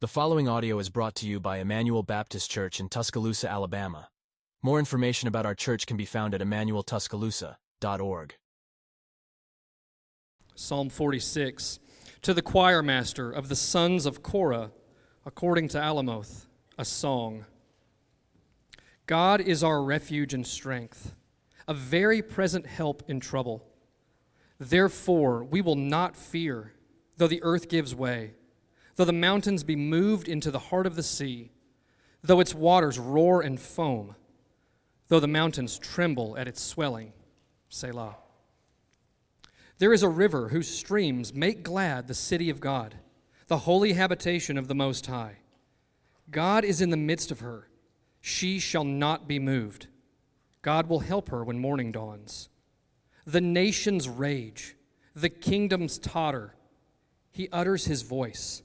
The following audio is brought to you by Emmanuel Baptist Church in Tuscaloosa, Alabama. More information about our church can be found at emmanueltuscaloosa.org. Psalm 46 To the choir master of the sons of Korah, according to Alamoth, a song. God is our refuge and strength, a very present help in trouble. Therefore, we will not fear, though the earth gives way, though the mountains be moved into the heart of the sea, though its waters roar and foam, though the mountains tremble at its swelling. Selah. There is a river whose streams make glad the city of God, the holy habitation of the Most High. God is in the midst of her. She shall not be moved. God will help her when morning dawns. The nations rage, the kingdoms totter. He utters his voice,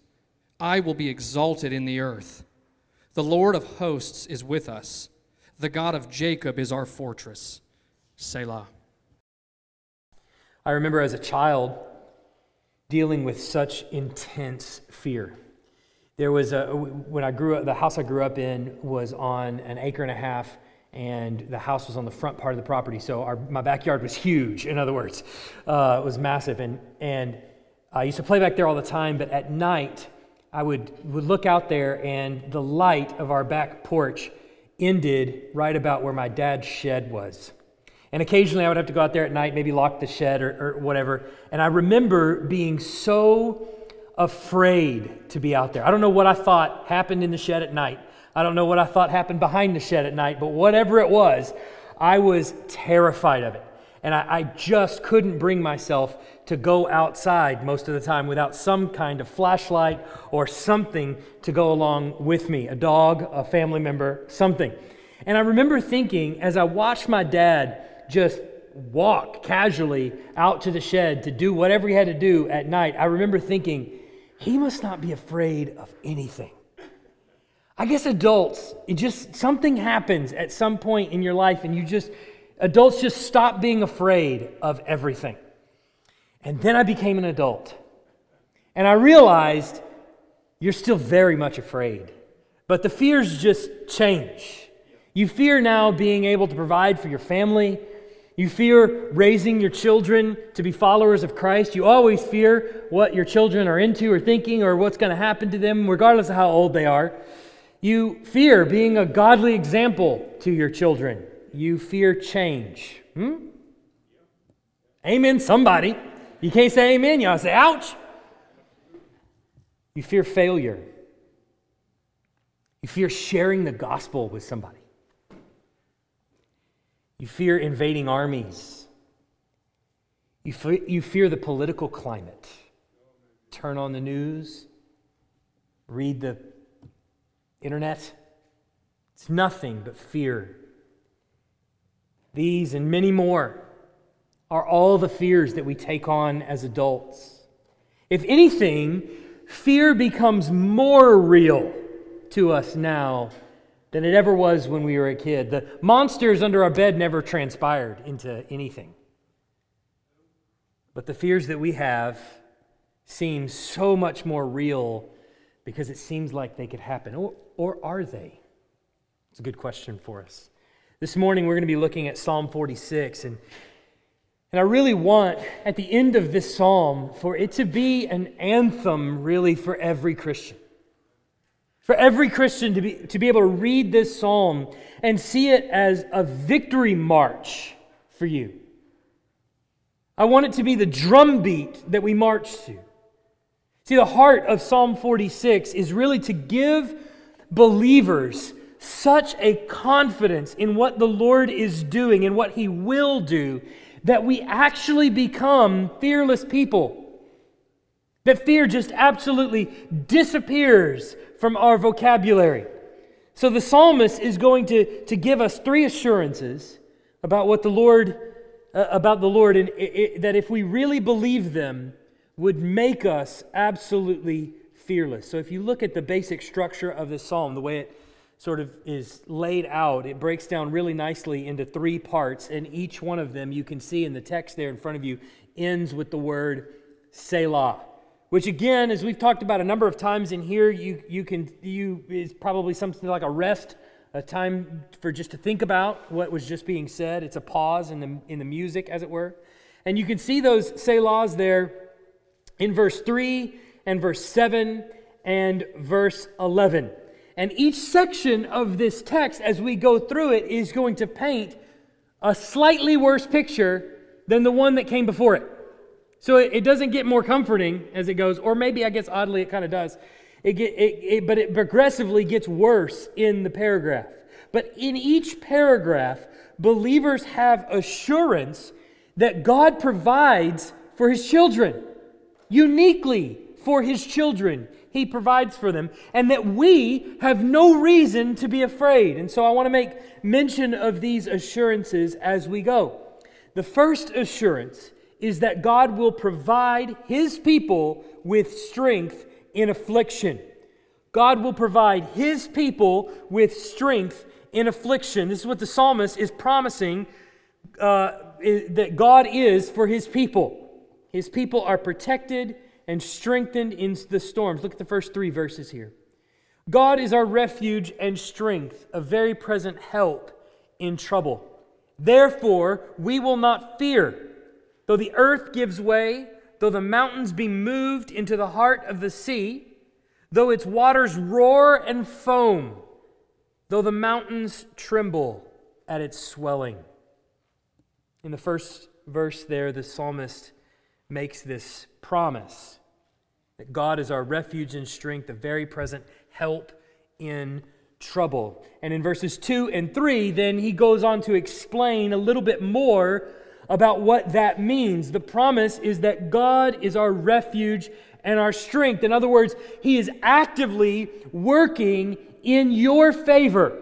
I will be exalted in the earth. The Lord of hosts is with us, the God of Jacob is our fortress. Selah. I remember as a child dealing with such intense fear. There was a, when I grew up, the house I grew up in was on an acre and a half and the house was on the front part of the property. So our, my backyard was huge, in other words, uh, it was massive. And, and I used to play back there all the time, but at night, I would, would look out there, and the light of our back porch ended right about where my dad's shed was. And occasionally I would have to go out there at night, maybe lock the shed or, or whatever. And I remember being so afraid to be out there. I don't know what I thought happened in the shed at night. I don't know what I thought happened behind the shed at night, but whatever it was, I was terrified of it. And I, I, just couldn't bring myself to go outside most of the time without some kind of flashlight or something to go along with me a dog, a family member, something. And I remember thinking as I watched my dad just walk casually out to the shed to do whatever he had to do at night, I remember thinking, he must not be afraid of anything. I guess adults, it just something happens at some point in your life and you just adults just stop being afraid of everything. And then I became an adult. And I realized you're still very much afraid. But the fears just change. You fear now being able to provide for your family. You fear raising your children to be followers of Christ. You always fear what your children are into or thinking or what's going to happen to them, regardless of how old they are. You fear being a godly example to your children. You fear change. Hmm? Amen, somebody. You can't say amen, y'all say ouch. You fear failure. You fear sharing the gospel with somebody. You fear invading armies. You, you fear the political climate. Turn on the news, read the internet. It's nothing but fear. These and many more are all the fears that we take on as adults. If anything, fear becomes more real to us now than it ever was when we were a kid. The monsters under our bed never transpired into anything. But the fears that we have seem so much more real because it seems like they could happen. Or, or are they? It's a good question for us. This morning, we're going to be looking at Psalm 46. And, and I really want, at the end of this psalm, for it to be an anthem, really, for every Christian. For every Christian to be, to be able to read this psalm and see it as a victory march for you. I want it to be the drumbeat that we march to. See, the heart of Psalm 46 is really to give believers such a confidence in what the Lord is doing and what He will do that we actually become fearless people. That fear just absolutely disappears from our vocabulary. So the psalmist is going to, to give us three assurances about what the Lord, uh, about the Lord, and it, it, that if we really believe them, would make us absolutely fearless. So if you look at the basic structure of this psalm, the way it sort of is laid out, it breaks down really nicely into three parts, and each one of them you can see in the text there in front of you ends with the word Selah which again, as we've talked about a number of times in here, you, you can you is probably something like a rest, a time for just to think about what was just being said. It's a pause in the in the music, as it were. And you can see those selahs there in verse 3 and verse 7 and verse 11. And each section of this text, as we go through it, is going to paint a slightly worse picture than the one that came before it. So it, it doesn't get more comforting as it goes, or maybe I guess oddly it kind of does. It get, it, it, but it progressively gets worse in the paragraph. But in each paragraph, believers have assurance that God provides for his children, uniquely for his children. He provides for them, and that we have no reason to be afraid. And so I want to make mention of these assurances as we go. The first assurance is that God will provide his people with strength in affliction. God will provide his people with strength in affliction. This is what the psalmist is promising uh, that God is for his people. His people are protected and strengthened in the storms. Look at the first three verses here. God is our refuge and strength, a very present help in trouble. Therefore, we will not fear Though the earth gives way, though the mountains be moved into the heart of the sea, though its waters roar and foam, though the mountains tremble at its swelling. In the first verse, there, the psalmist makes this promise that God is our refuge and strength, a very present help in trouble. And in verses 2 and 3, then he goes on to explain a little bit more about what that means. The promise is that God is our refuge and our strength. In other words, He is actively working in your favor.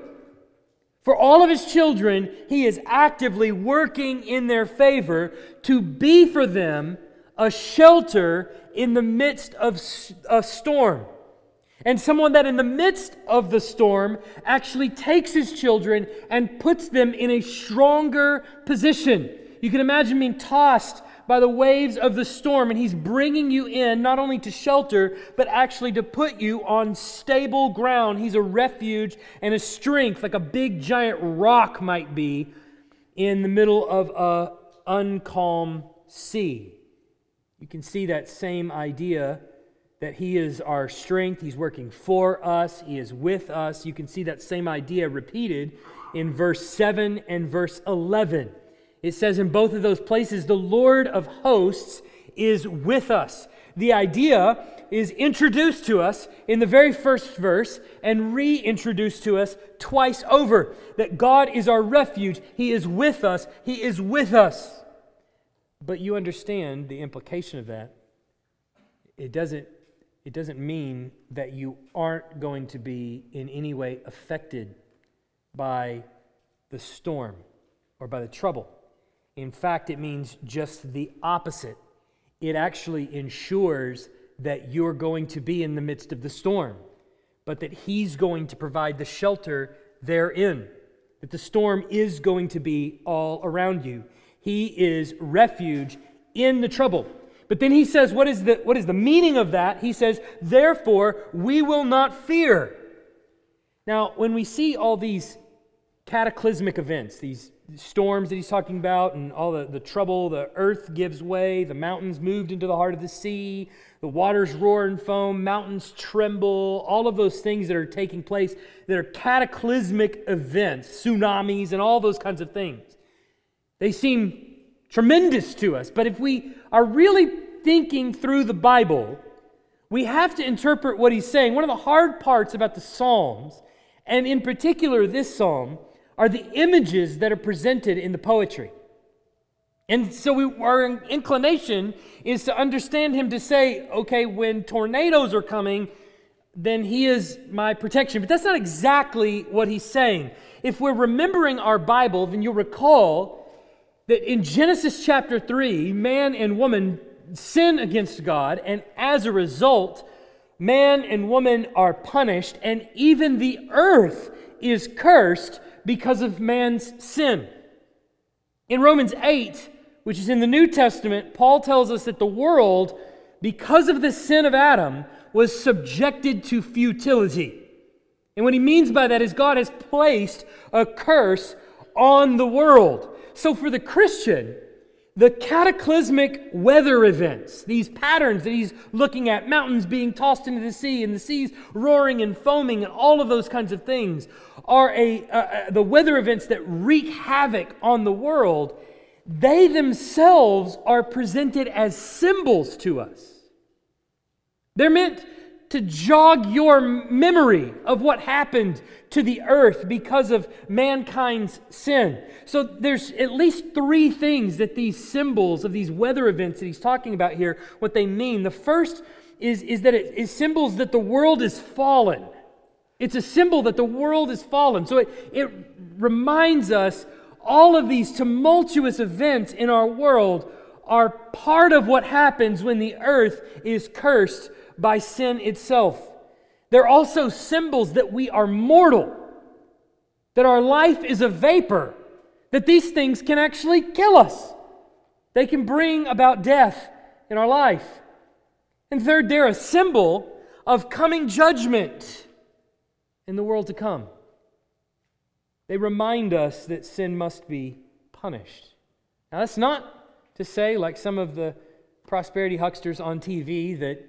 For all of His children, He is actively working in their favor to be for them a shelter in the midst of a storm. And someone that in the midst of the storm actually takes his children and puts them in a stronger position. You can imagine being tossed by the waves of the storm, and He's bringing you in not only to shelter, but actually to put you on stable ground. He's a refuge and a strength, like a big giant rock might be in the middle of a uncalm sea. You can see that same idea that He is our strength. He's working for us, He is with us. You can see that same idea repeated in verse 7 and verse 11. It says in both of those places, the Lord of hosts is with us. The idea is introduced to us in the very first verse and reintroduced to us twice over that God is our refuge. He is with us. He is with us. But you understand the implication of that. It doesn't, it doesn't mean that you aren't going to be in any way affected by the storm or by the trouble. In fact, it means just the opposite. It actually ensures that you're going to be in the midst of the storm, but that He's going to provide the shelter therein. That the storm is going to be all around you. He is refuge in the trouble. But then he says, what is, the, what is the meaning of that? He says, Therefore, we will not fear. Now, when we see all these cataclysmic events, these storms that he's talking about and all the, the trouble. The earth gives way, the mountains moved into the heart of the sea, the waters roar and foam, mountains tremble, all of those things that are taking place that are cataclysmic events, tsunamis, and all those kinds of things. They seem tremendous to us, but if we are really thinking through the Bible, we have to interpret what he's saying. One of the hard parts about the Psalms, and in particular this psalm, are the images that are presented in the poetry. And so we, our inclination is to understand him to say, okay, when tornadoes are coming, then he is my protection. But that's not exactly what he's saying. If we're remembering our Bible, then you'll recall that in Genesis chapter 3, man and woman sin against God, and as a result, man and woman are punished, and even the earth is cursed because of man's sin. In Romans 8, which is in the New Testament, Paul tells us that the world, because of the sin of Adam, was subjected to futility. And what he means by that is God has placed a curse on the world. So for the Christian, the cataclysmic weather events, these patterns that he's looking at, mountains being tossed into the sea and the seas roaring and foaming and all of those kinds of things, are a, uh, uh the weather events that wreak havoc on the world they themselves are presented as symbols to us. They're meant to jog your memory of what happened to the earth because of mankind's sin. So there's at least three things that these symbols of these weather events that he's talking about here, what they mean. The first is, is that it is symbols that the world is fallen. It's a symbol that the world is fallen. So it, it reminds us all of these tumultuous events in our world are part of what happens when the earth is cursed by sin itself. They're also symbols that we are mortal, that our life is a vapor, that these things can actually kill us. They can bring about death in our life. And third, they're a symbol of coming judgment in the world to come. They remind us that sin must be punished. Now, that's not to say, like some of the prosperity hucksters on TV, that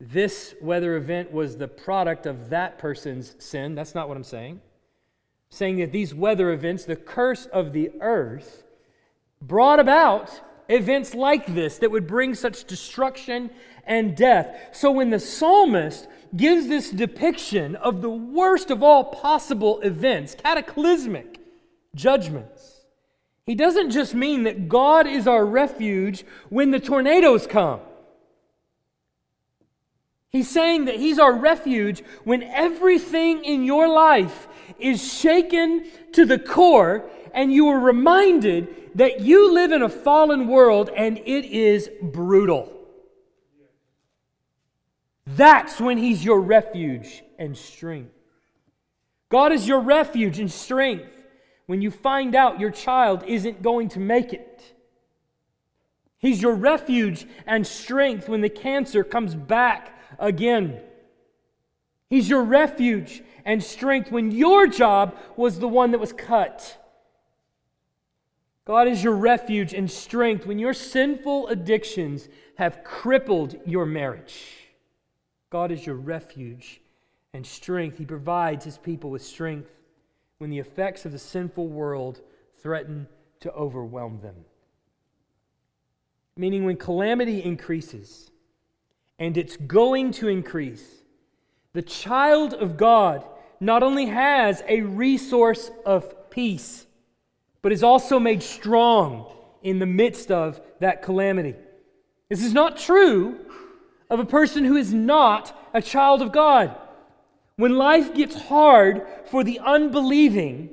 this weather event was the product of that person's sin. That's not what I'm saying. I'm saying that these weather events, the curse of the earth, brought about events like this that would bring such destruction and death. So when the psalmist gives this depiction of the worst of all possible events, cataclysmic judgments. He doesn't just mean that God is our refuge when the tornadoes come. He's saying that He's our refuge when everything in your life is shaken to the core and you are reminded that you live in a fallen world and it is brutal. That's when He's your refuge and strength. God is your refuge and strength when you find out your child isn't going to make it. He's your refuge and strength when the cancer comes back again. He's your refuge and strength when your job was the one that was cut. God is your refuge and strength when your sinful addictions have crippled your marriage. God is your refuge and strength. He provides his people with strength when the effects of the sinful world threaten to overwhelm them. Meaning, when calamity increases, and it's going to increase, the child of God not only has a resource of peace, but is also made strong in the midst of that calamity. This is not true of a person who is not a child of God. When life gets hard for the unbelieving,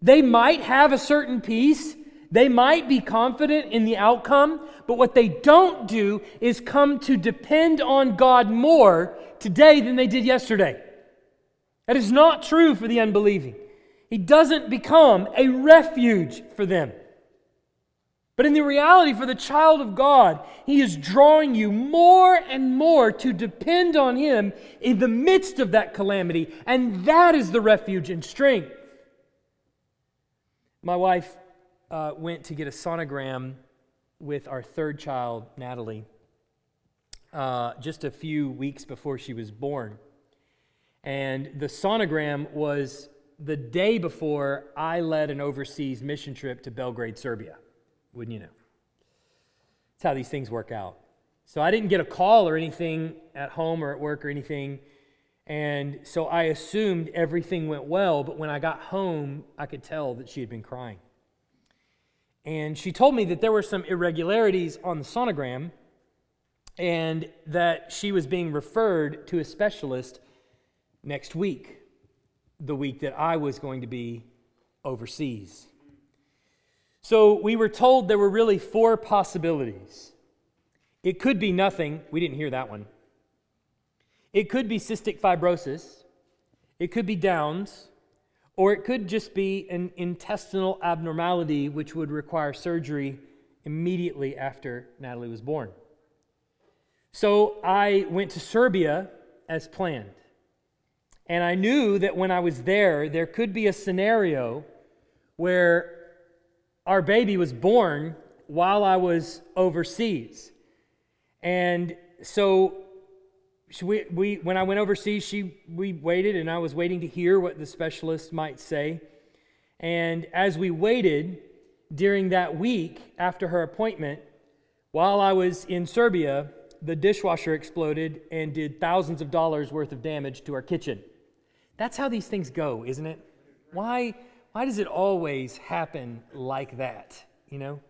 they might have a certain peace, they might be confident in the outcome, but what they don't do is come to depend on God more today than they did yesterday. That is not true for the unbelieving. He doesn't become a refuge for them. But in the reality, for the child of God, He is drawing you more and more to depend on Him in the midst of that calamity, and that is the refuge and strength. My wife uh, went to get a sonogram with our third child, Natalie, uh, just a few weeks before she was born. And the sonogram was the day before I led an overseas mission trip to Belgrade, Serbia wouldn't you know? That's how these things work out. So I didn't get a call or anything at home or at work or anything. And so I assumed everything went well, but when I got home, I could tell that she had been crying. And she told me that there were some irregularities on the sonogram and that she was being referred to a specialist next week, the week that I was going to be overseas. So we were told there were really four possibilities. It could be nothing. We didn't hear that one. It could be cystic fibrosis. It could be Downs. Or it could just be an intestinal abnormality which would require surgery immediately after Natalie was born. So I went to Serbia as planned. And I knew that when I was there, there could be a scenario where our baby was born while I was overseas. And so we, we, when I went overseas, she, we waited, and I was waiting to hear what the specialist might say. And as we waited during that week after her appointment, while I was in Serbia, the dishwasher exploded and did thousands of dollars worth of damage to our kitchen. That's how these things go, isn't it? Why, why does it always happen like that? You know?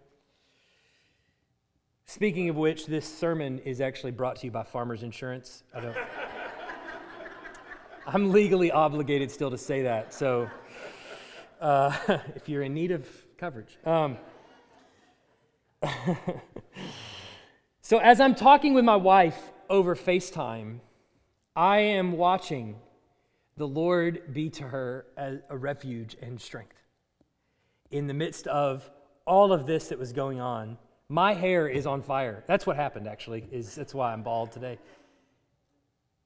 Speaking of which, this sermon is actually brought to you by Farmers Insurance. I don't. I'm legally obligated still to say that, so uh, if you're in need of coverage. Um, so, as I'm talking with my wife over FaceTime, I am watching the Lord be to her a refuge and strength in the midst of all of this that was going on my hair is on fire. That's what happened, actually, is that's why I'm bald today.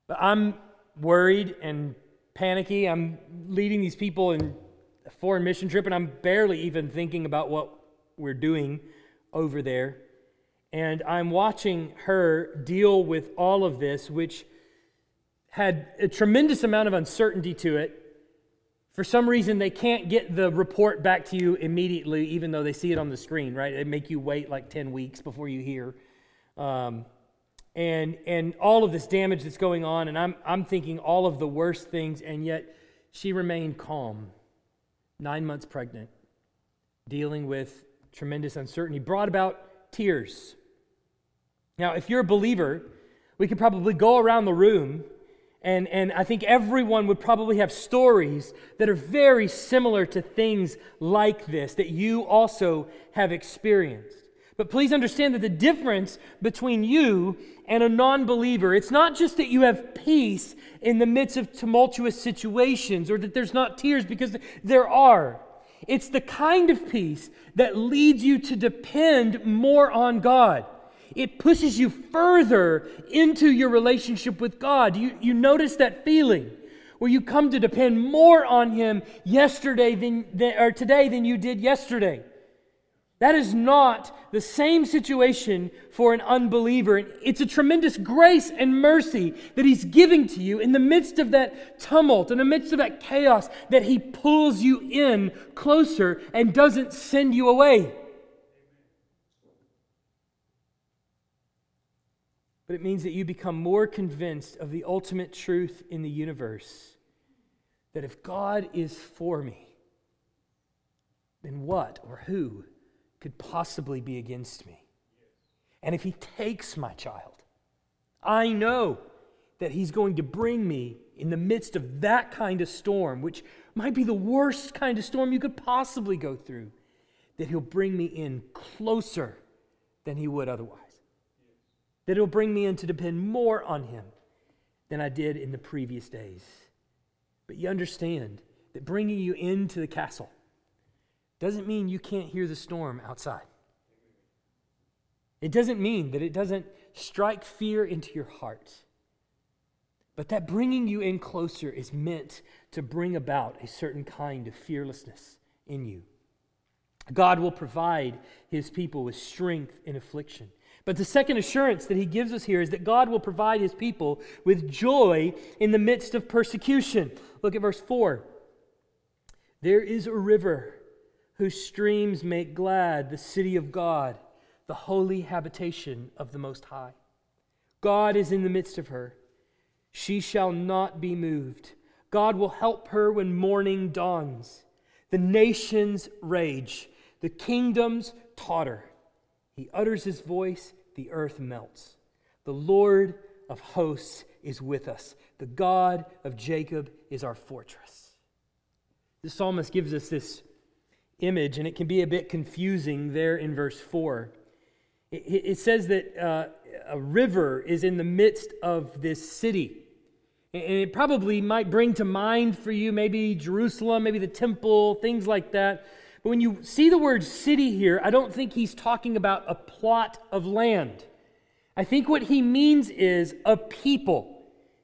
But I'm worried and panicky. I'm leading these people in a foreign mission trip, and I'm barely even thinking about what we're doing over there. And I'm watching her deal with all of this, which had a tremendous amount of uncertainty to it for some reason, they can't get the report back to you immediately, even though they see it on the screen, right? They make you wait like 10 weeks before you hear. Um, and, and all of this damage that's going on, and I'm, I'm thinking all of the worst things, and yet she remained calm, nine months pregnant, dealing with tremendous uncertainty, brought about tears. Now, if you're a believer, we could probably go around the room and, and I think everyone would probably have stories that are very similar to things like this that you also have experienced. But please understand that the difference between you and a non believer, it's not just that you have peace in the midst of tumultuous situations or that there's not tears, because there are. It's the kind of peace that leads you to depend more on God it pushes you further into your relationship with God. You, you notice that feeling where you come to depend more on Him yesterday than, than, or today than you did yesterday. That is not the same situation for an unbeliever. It's a tremendous grace and mercy that He's giving to you in the midst of that tumult, in the midst of that chaos, that He pulls you in closer and doesn't send you away. But it means that you become more convinced of the ultimate truth in the universe that if God is for me, then what or who could possibly be against me? And if He takes my child, I know that He's going to bring me in the midst of that kind of storm, which might be the worst kind of storm you could possibly go through, that He'll bring me in closer than He would otherwise that it'll bring me in to depend more on Him than I did in the previous days. But you understand that bringing you into the castle doesn't mean you can't hear the storm outside. It doesn't mean that it doesn't strike fear into your heart. But that bringing you in closer is meant to bring about a certain kind of fearlessness in you. God will provide his people with strength in affliction. But the second assurance that he gives us here is that God will provide his people with joy in the midst of persecution. Look at verse 4. There is a river whose streams make glad the city of God, the holy habitation of the Most High. God is in the midst of her. She shall not be moved. God will help her when morning dawns. The nations rage The kingdoms totter. He utters his voice, the earth melts. The Lord of hosts is with us. The God of Jacob is our fortress. The psalmist gives us this image, and it can be a bit confusing there in verse 4. It, says that uh, a river is in the midst of this city. And it probably might bring to mind for you maybe Jerusalem, maybe the temple, things like that. But when you see the word city here, I don't think he's talking about a plot of land. I think what he means is a people.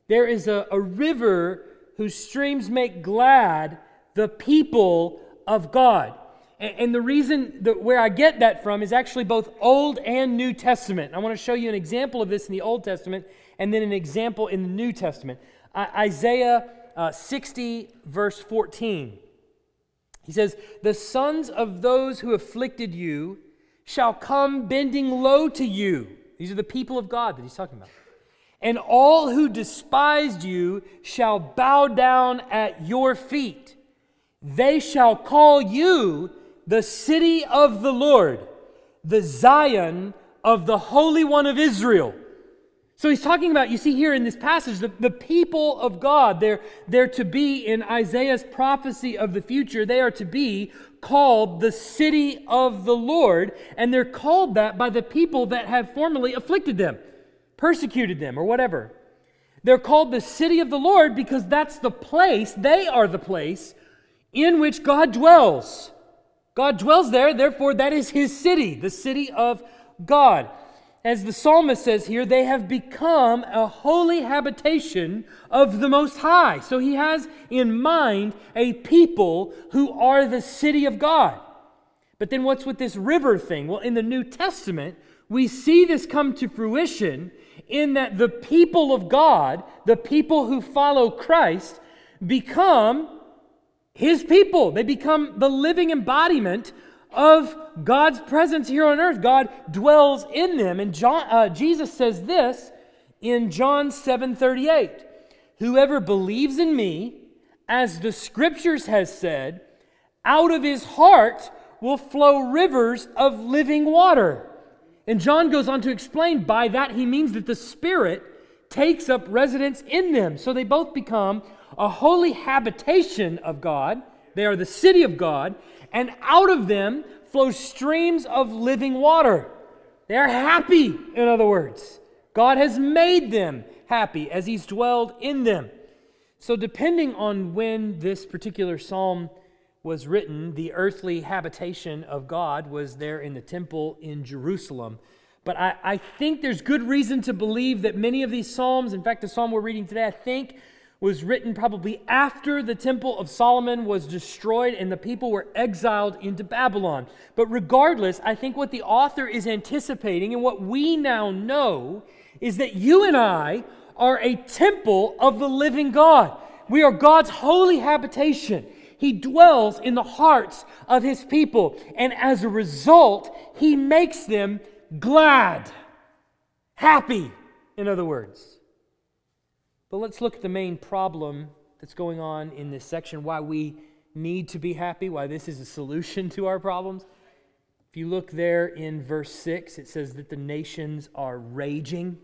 There is a, a river whose streams make glad the people of God. And, and the reason that where I get that from is actually both Old and New Testament. I want to show you an example of this in the Old Testament and then an example in the New Testament. Uh, Isaiah uh, 60, verse 14. He says, The sons of those who afflicted you shall come bending low to you. These are the people of God that he's talking about. And all who despised you shall bow down at your feet. They shall call you the city of the Lord, the Zion of the Holy One of Israel. So he's talking about, you see here in this passage, the, the people of God. They're, they're to be, in Isaiah's prophecy of the future, they are to be called the city of the Lord. And they're called that by the people that have formerly afflicted them, persecuted them, or whatever. They're called the city of the Lord because that's the place, they are the place in which God dwells. God dwells there, therefore, that is his city, the city of God as the psalmist says here, they have become a holy habitation of the Most High. So he has in mind a people who are the city of God. But then what's with this river thing? Well, in the New Testament, we see this come to fruition in that the people of God, the people who follow Christ, become his people. They become the living embodiment of God's presence here on earth. God dwells in them. And John, uh, Jesus says this in John 7 38 Whoever believes in me, as the scriptures has said, out of his heart will flow rivers of living water. And John goes on to explain by that he means that the Spirit takes up residence in them. So they both become a holy habitation of God. They are the city of God and out of them flow streams of living water. They are happy, in other words. God has made them happy as He's dwelled in them. So, depending on when this particular psalm was written, the earthly habitation of God was there in the temple in Jerusalem. But I, I think there's good reason to believe that many of these psalms, in fact, the psalm we're reading today, I think was written probably after the Temple of Solomon was destroyed and the people were exiled into Babylon. But regardless, I think what the author is anticipating and what we now know is that you and I are a temple of the living God. We are God's holy habitation. He dwells in the hearts of his people. And as a result, he makes them glad, happy, in other words. But let's look at the main problem that's going on in this section, why we need to be happy, why this is a solution to our problems. If you look there in verse 6, it says that the nations are raging.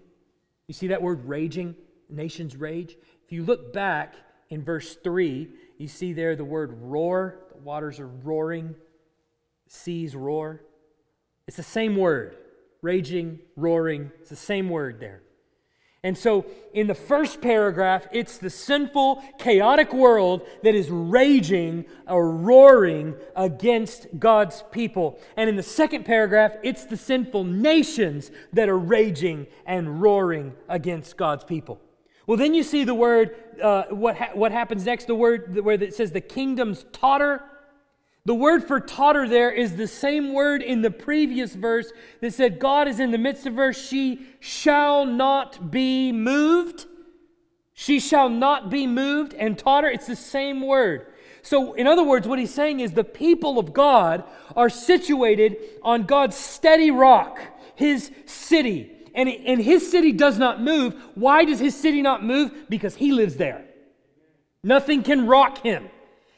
You see that word raging? Nations rage. If you look back in verse 3, you see there the word roar. The waters are roaring, seas roar. It's the same word raging, roaring. It's the same word there. And so, in the first paragraph, it's the sinful, chaotic world that is raging or roaring against God's people. And in the second paragraph, it's the sinful nations that are raging and roaring against God's people. Well, then you see the word, uh, what, ha- what happens next, the word where it says the kingdoms totter the word for totter there is the same word in the previous verse that said, God is in the midst of her. She shall not be moved. She shall not be moved and totter. It's the same word. So, in other words, what he's saying is the people of God are situated on God's steady rock, his city. And, and his city does not move. Why does his city not move? Because he lives there. Nothing can rock him.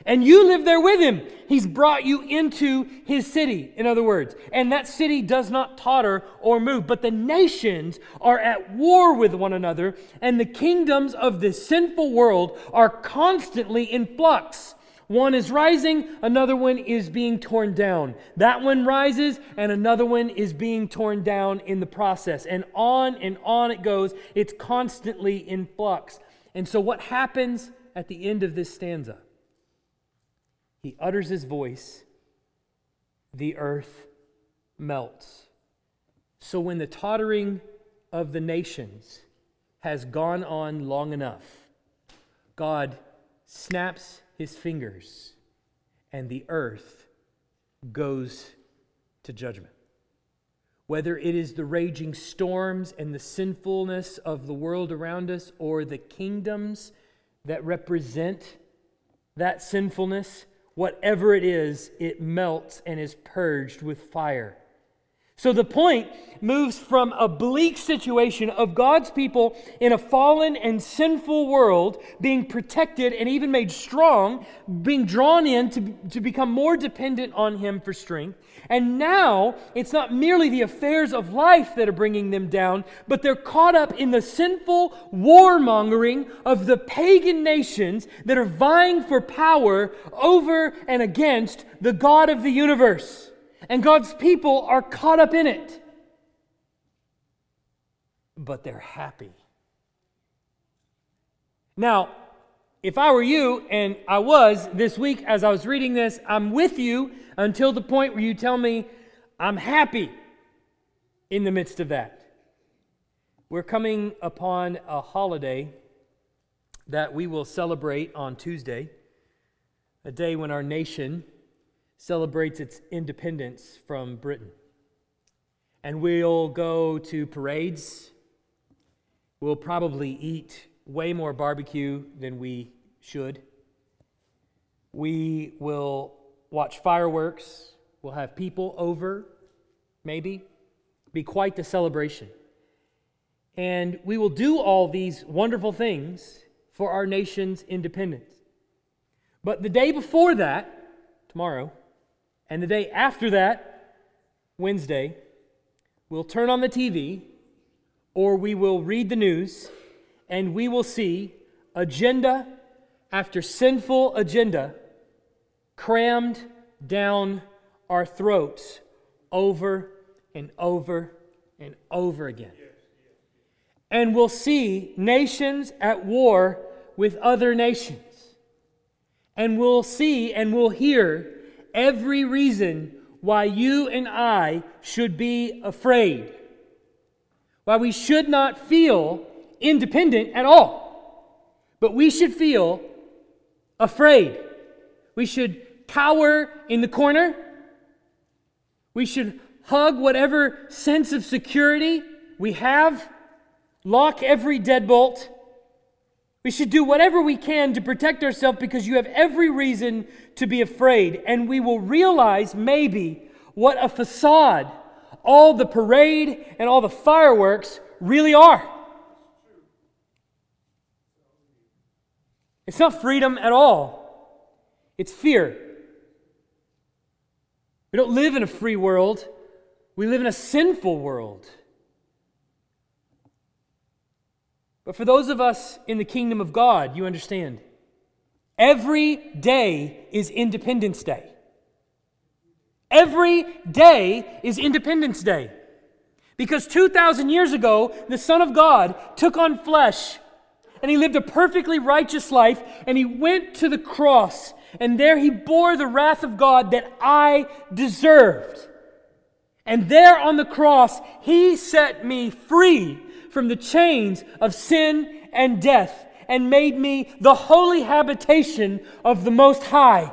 And you live there with him. He's brought you into his city, in other words. And that city does not totter or move. But the nations are at war with one another, and the kingdoms of this sinful world are constantly in flux. One is rising, another one is being torn down. That one rises, and another one is being torn down in the process. And on and on it goes. It's constantly in flux. And so, what happens at the end of this stanza? He utters his voice, the earth melts. So, when the tottering of the nations has gone on long enough, God snaps his fingers, and the earth goes to judgment. Whether it is the raging storms and the sinfulness of the world around us, or the kingdoms that represent that sinfulness, whatever it is, it melts and is purged with fire. So the point moves from a bleak situation of God's people in a fallen and sinful world being protected and even made strong, being drawn in to, to become more dependent on Him for strength. And now it's not merely the affairs of life that are bringing them down, but they're caught up in the sinful warmongering of the pagan nations that are vying for power over and against the God of the universe and God's people are caught up in it. But they're happy. Now, if I were you, and I was this week as I was reading this, I'm with you until the point where you tell me I'm happy in the midst of that. We're coming upon a holiday that we will celebrate on Tuesday, a day when our nation celebrates its independence from Britain. And we'll go to parades. We'll probably eat way more barbecue than we should. We will watch fireworks. We'll have people over, maybe. Be quite the celebration. And we will do all these wonderful things for our nation's independence. But the day before that, tomorrow, and the day after that, Wednesday, we'll turn on the TV or we will read the news and we will see agenda after sinful agenda crammed down our throats over and over and over again. And we'll see nations at war with other nations. And we'll see and we'll hear every reason why you and I should be afraid, why we should not feel independent at all, but we should feel afraid. We should cower in the corner. We should hug whatever sense of security we have, lock every deadbolt we should do whatever we can to protect ourselves because you have every reason to be afraid. And we will realize maybe what a facade all the parade and all the fireworks really are. It's not freedom at all, it's fear. We don't live in a free world, we live in a sinful world. But for those of us in the kingdom of God, you understand. Every day is Independence Day. Every day is Independence Day. Because 2,000 years ago, the Son of God took on flesh and he lived a perfectly righteous life and he went to the cross and there he bore the wrath of God that I deserved. And there on the cross, he set me free from the chains of sin and death and made me the holy habitation of the Most High.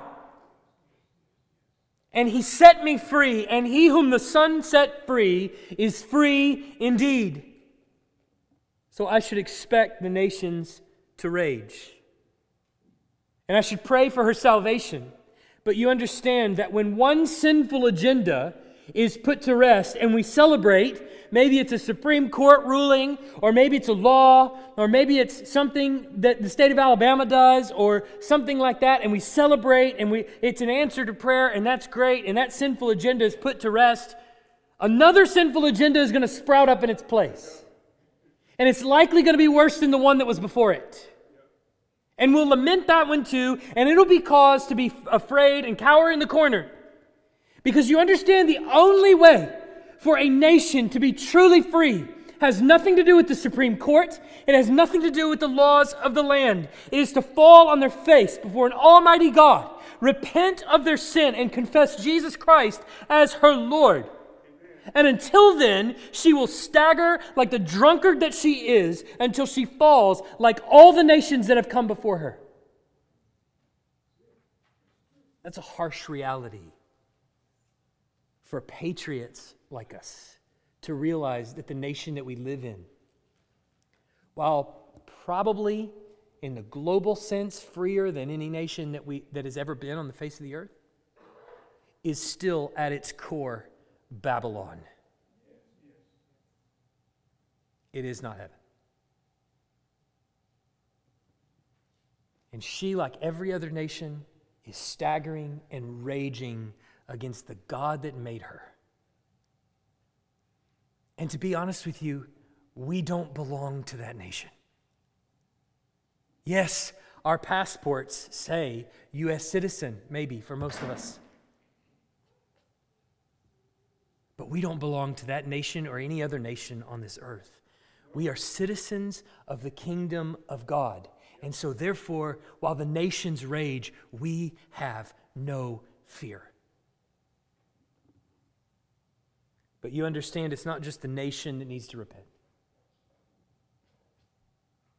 And he set me free, and he whom the Son set free is free indeed. So I should expect the nations to rage. And I should pray for her salvation. But you understand that when one sinful agenda is put to rest and we celebrate. Maybe it's a Supreme Court ruling, or maybe it's a law, or maybe it's something that the state of Alabama does, or something like that, and we celebrate and we, it's an answer to prayer, and that's great, and that sinful agenda is put to rest. Another sinful agenda is going to sprout up in its place. And it's likely going to be worse than the one that was before it. And we'll lament that one too, and it'll be cause to be afraid and cower in the corner. Because you understand the only way for a nation to be truly free has nothing to do with the Supreme Court. It has nothing to do with the laws of the land. It is to fall on their face before an almighty God, repent of their sin, and confess Jesus Christ as her Lord. And until then, she will stagger like the drunkard that she is until she falls like all the nations that have come before her. That's a harsh reality for patriots like us to realize that the nation that we live in, while probably in the global sense freer than any nation that, we, that has ever been on the face of the earth, is still at its core Babylon. It is not heaven. And she, like every other nation, is staggering and raging against the God that made her. And to be honest with you, we don't belong to that nation. Yes, our passports say U.S. citizen, maybe for most of us. But we don't belong to that nation or any other nation on this earth. We are citizens of the kingdom of God. And so, therefore, while the nations rage, we have no fear. But you understand it's not just the nation that needs to repent.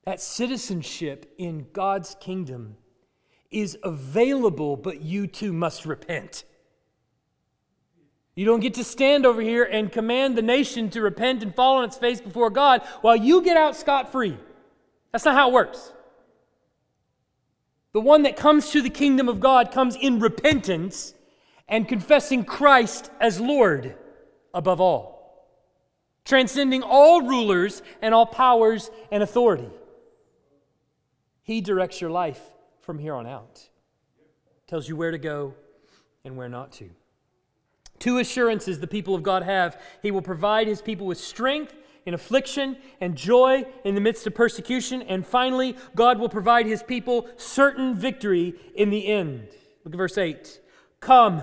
That citizenship in God's kingdom is available, but you too must repent. You don't get to stand over here and command the nation to repent and fall on its face before God while you get out scot free. That's not how it works. The one that comes to the kingdom of God comes in repentance and confessing Christ as Lord above all, transcending all rulers and all powers and authority. He directs your life from here on out, tells you where to go and where not to. Two assurances the people of God have He will provide His people with strength in affliction and joy in the midst of persecution. And finally, God will provide His people certain victory in the end. Look at verse 8. Come,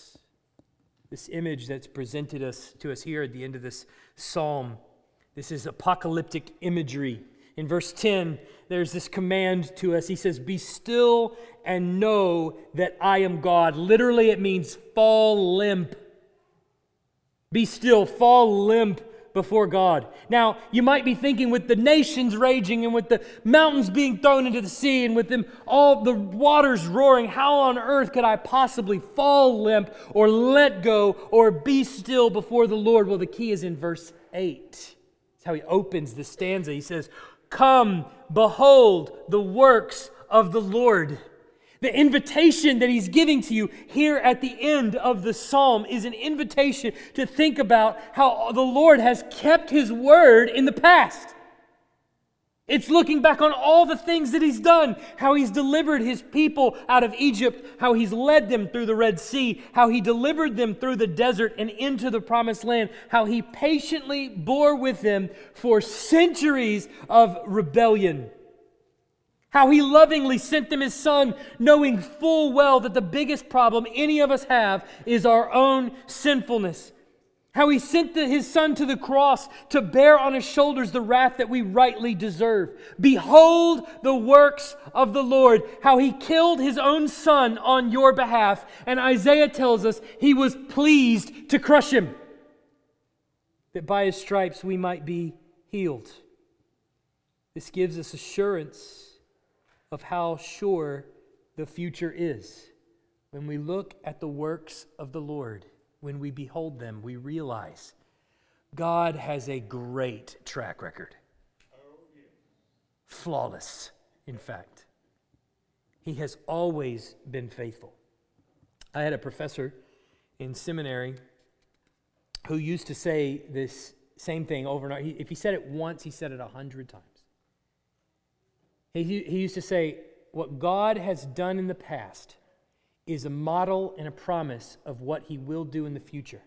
This image that's presented us to us here at the end of this psalm, this is apocalyptic imagery. In verse 10, there's this command to us. He says, Be still and know that I am God. Literally, it means fall limp. Be still, fall limp before God. Now, you might be thinking with the nations raging and with the mountains being thrown into the sea and with them all the waters roaring, how on earth could I possibly fall limp or let go or be still before the Lord? Well, the key is in verse 8. That's how he opens the stanza. He says, Come, behold the works of the Lord. The invitation that he's giving to you here at the end of the psalm is an invitation to think about how the Lord has kept his word in the past. It's looking back on all the things that he's done, how he's delivered his people out of Egypt, how he's led them through the Red Sea, how he delivered them through the desert and into the promised land, how he patiently bore with them for centuries of rebellion. How he lovingly sent them his son, knowing full well that the biggest problem any of us have is our own sinfulness. How he sent the, his son to the cross to bear on his shoulders the wrath that we rightly deserve. Behold the works of the Lord, how he killed his own son on your behalf. And Isaiah tells us he was pleased to crush him. that by his stripes we might be healed. This gives us assurance of how sure the future is. When we look at the works of the Lord, when we behold them, we realize God has a great track record. Flawless, in fact. He has always been faithful. I had a professor in seminary who used to say this same thing over and over. If he said it once, he said it a hundred times. He, he used to say, What God has done in the past is a model and a promise of what he will do in the future,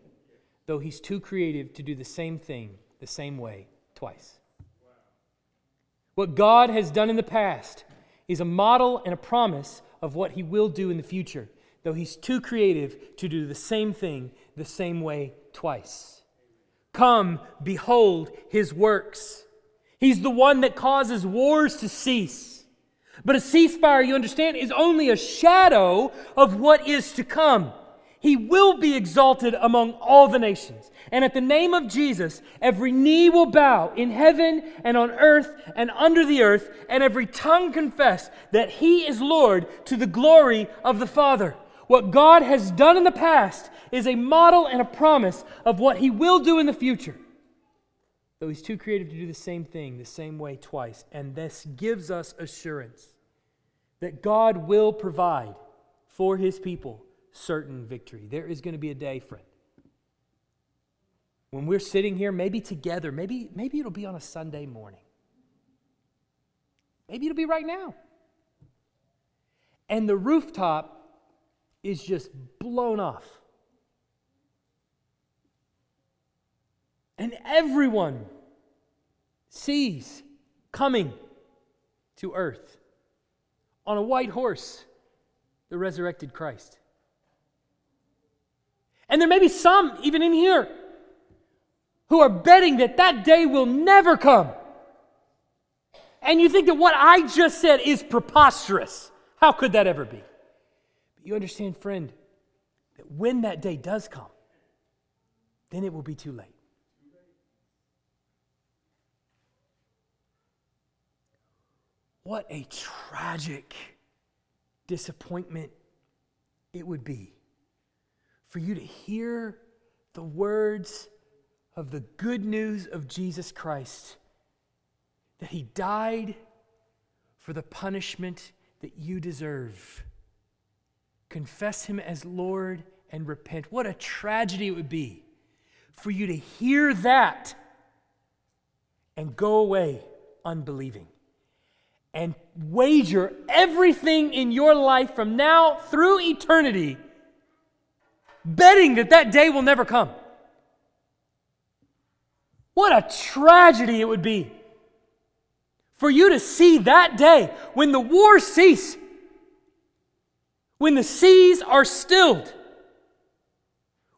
though he's too creative to do the same thing the same way twice. What God has done in the past is a model and a promise of what he will do in the future, though he's too creative to do the same thing the same way twice. Come, behold his works. He's the one that causes wars to cease. But a ceasefire, you understand, is only a shadow of what is to come. He will be exalted among all the nations. And at the name of Jesus, every knee will bow in heaven and on earth and under the earth, and every tongue confess that He is Lord to the glory of the Father. What God has done in the past is a model and a promise of what He will do in the future. Though He's too creative to do the same thing the same way twice. And this gives us assurance that God will provide for His people certain victory. There is going to be a day, friend, when we're sitting here, maybe together, maybe, maybe it'll be on a Sunday morning. Maybe it'll be right now. And the rooftop is just blown off. And everyone sees coming to earth on a white horse the resurrected Christ. And there may be some, even in here, who are betting that that day will never come. And you think that what I just said is preposterous. How could that ever be? But you understand, friend, that when that day does come, then it will be too late. What a tragic disappointment it would be for you to hear the words of the good news of Jesus Christ that He died for the punishment that you deserve. Confess Him as Lord and repent. What a tragedy it would be for you to hear that and go away unbelieving and wager everything in your life from now through eternity, betting that that day will never come. What a tragedy it would be for you to see that day when the wars cease, when the seas are stilled,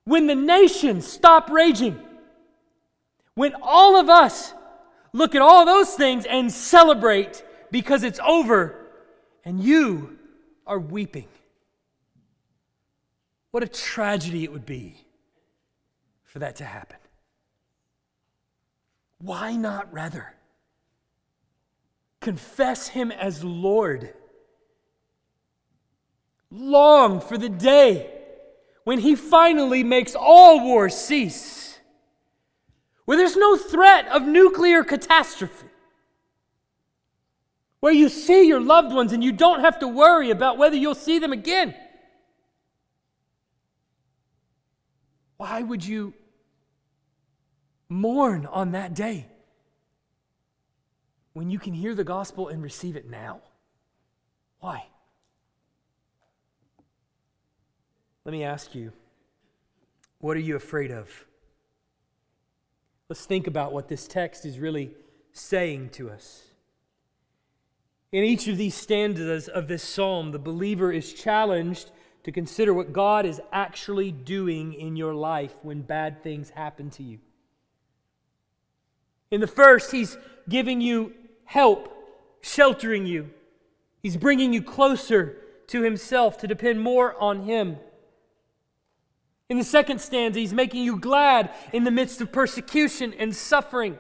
when the nations stop raging, when all of us look at all those things and celebrate because it's over and you are weeping. What a tragedy it would be for that to happen. Why not rather confess Him as Lord? Long for the day when He finally makes all wars cease, where there's no threat of nuclear catastrophe, where you see your loved ones and you don't have to worry about whether you'll see them again. Why would you mourn on that day when you can hear the gospel and receive it now? Why? Let me ask you, what are you afraid of? Let's think about what this text is really saying to us. In each of these stanzas of this psalm, the believer is challenged to consider what God is actually doing in your life when bad things happen to you. In the first, he's giving you help, sheltering you. He's bringing you closer to himself to depend more on him. In the second stanza, he's making you glad in the midst of persecution and suffering.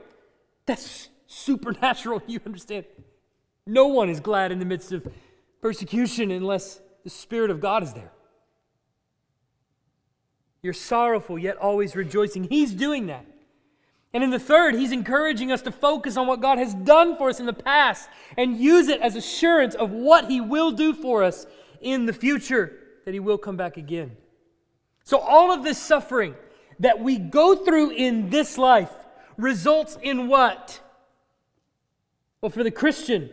That's supernatural, you understand? No one is glad in the midst of persecution unless the Spirit of God is there. You're sorrowful, yet always rejoicing. He's doing that. And in the third, he's encouraging us to focus on what God has done for us in the past and use it as assurance of what he will do for us in the future, that he will come back again. So, all of this suffering that we go through in this life results in what? Well, for the Christian,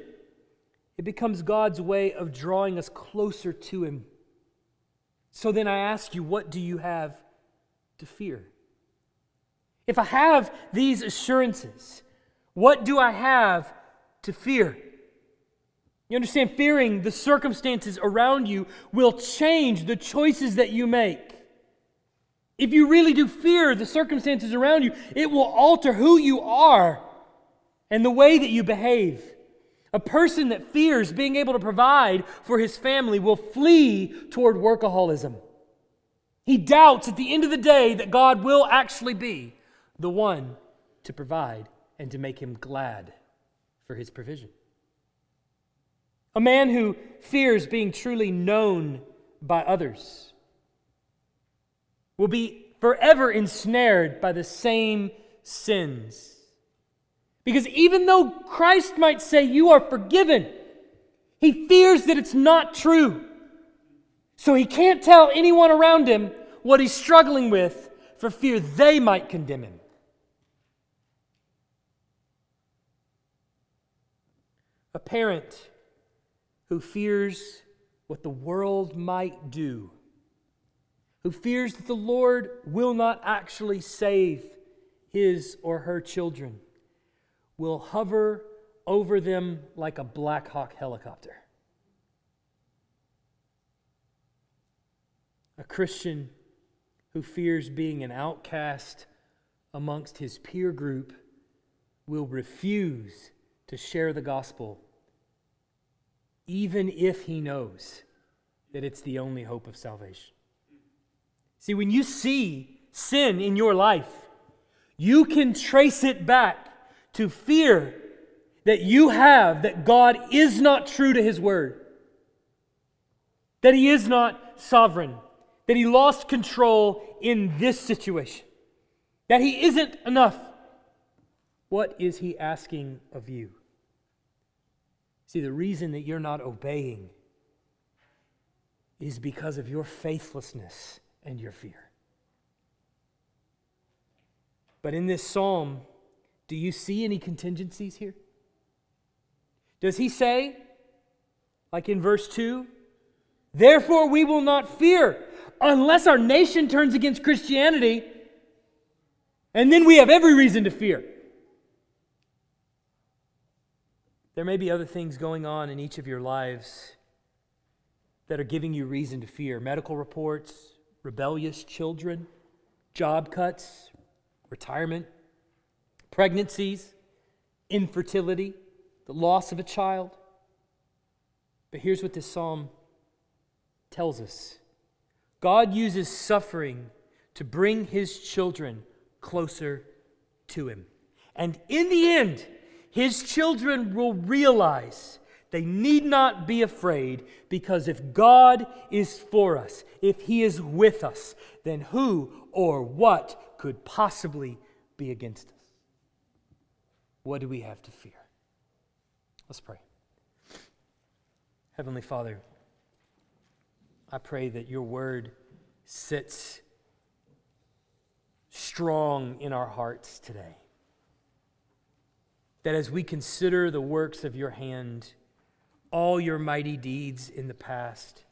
it becomes God's way of drawing us closer to Him. So then I ask you, what do you have to fear? If I have these assurances, what do I have to fear? You understand, fearing the circumstances around you will change the choices that you make. If you really do fear the circumstances around you, it will alter who you are and the way that you behave. A person that fears being able to provide for his family will flee toward workaholism. He doubts at the end of the day that God will actually be the one to provide and to make him glad for his provision. A man who fears being truly known by others will be forever ensnared by the same sins. Because even though Christ might say, You are forgiven, he fears that it's not true. So he can't tell anyone around him what he's struggling with for fear they might condemn him. A parent who fears what the world might do who fears that the Lord will not actually save his or her children, will hover over them like a Black Hawk helicopter. A Christian who fears being an outcast amongst his peer group will refuse to share the gospel, even if he knows that it's the only hope of salvation. See, when you see sin in your life, you can trace it back to fear that you have that God is not true to his word, that he is not sovereign, that he lost control in this situation, that he isn't enough. What is he asking of you? See, the reason that you're not obeying is because of your faithlessness and your fear. But in this psalm, do you see any contingencies here? Does he say, like in verse 2, therefore we will not fear unless our nation turns against Christianity, and then we have every reason to fear? There may be other things going on in each of your lives that are giving you reason to fear medical reports, rebellious children, job cuts, retirement, pregnancies, infertility, the loss of a child. But here's what this psalm tells us God uses suffering to bring his children closer to him. And in the end, his children will realize they need not be afraid because if God is for us, if He is with us, then who or what could possibly be against us? What do we have to fear? Let's pray. Heavenly Father, I pray that your word sits strong in our hearts today. That as we consider the works of your hand, all your mighty deeds in the past,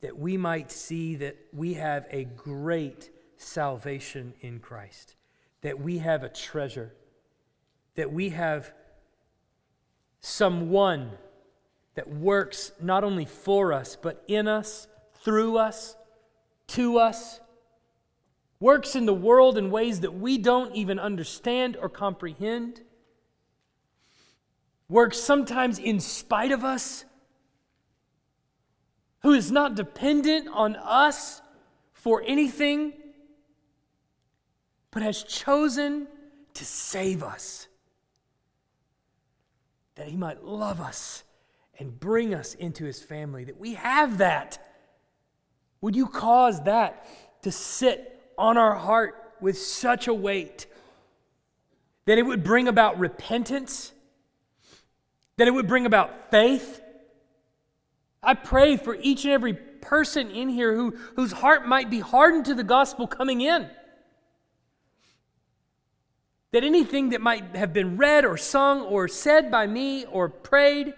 that we might see that we have a great salvation in Christ, that we have a treasure, that we have someone that works not only for us, but in us, through us, to us, works in the world in ways that we don't even understand or comprehend works sometimes in spite of us, who is not dependent on us for anything, but has chosen to save us, that he might love us and bring us into his family, that we have that. Would you cause that to sit on our heart with such a weight that it would bring about repentance, that it would bring about faith? I pray for each and every person in here who, whose heart might be hardened to the gospel coming in. That anything that might have been read or sung or said by me or prayed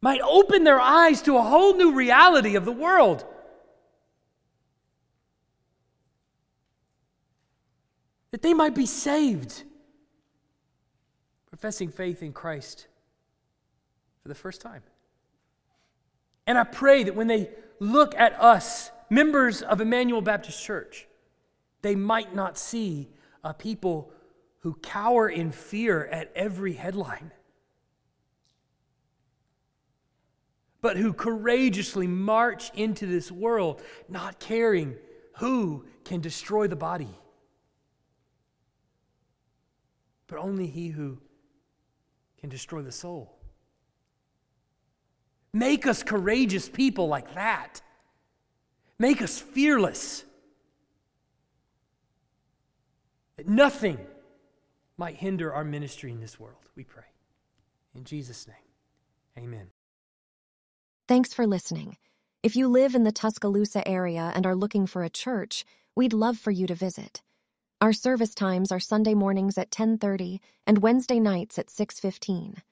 might open their eyes to a whole new reality of the world. That they might be saved, professing faith in Christ for the first time. And I pray that when they look at us, members of Emmanuel Baptist Church, they might not see a people who cower in fear at every headline, but who courageously march into this world not caring who can destroy the body, but only he who can destroy the soul. Make us courageous people like that. Make us fearless. That nothing might hinder our ministry in this world, we pray. In Jesus' name, amen. Thanks for listening. If you live in the Tuscaloosa area and are looking for a church, we'd love for you to visit. Our service times are Sunday mornings at 10:30 and Wednesday nights at 6:15.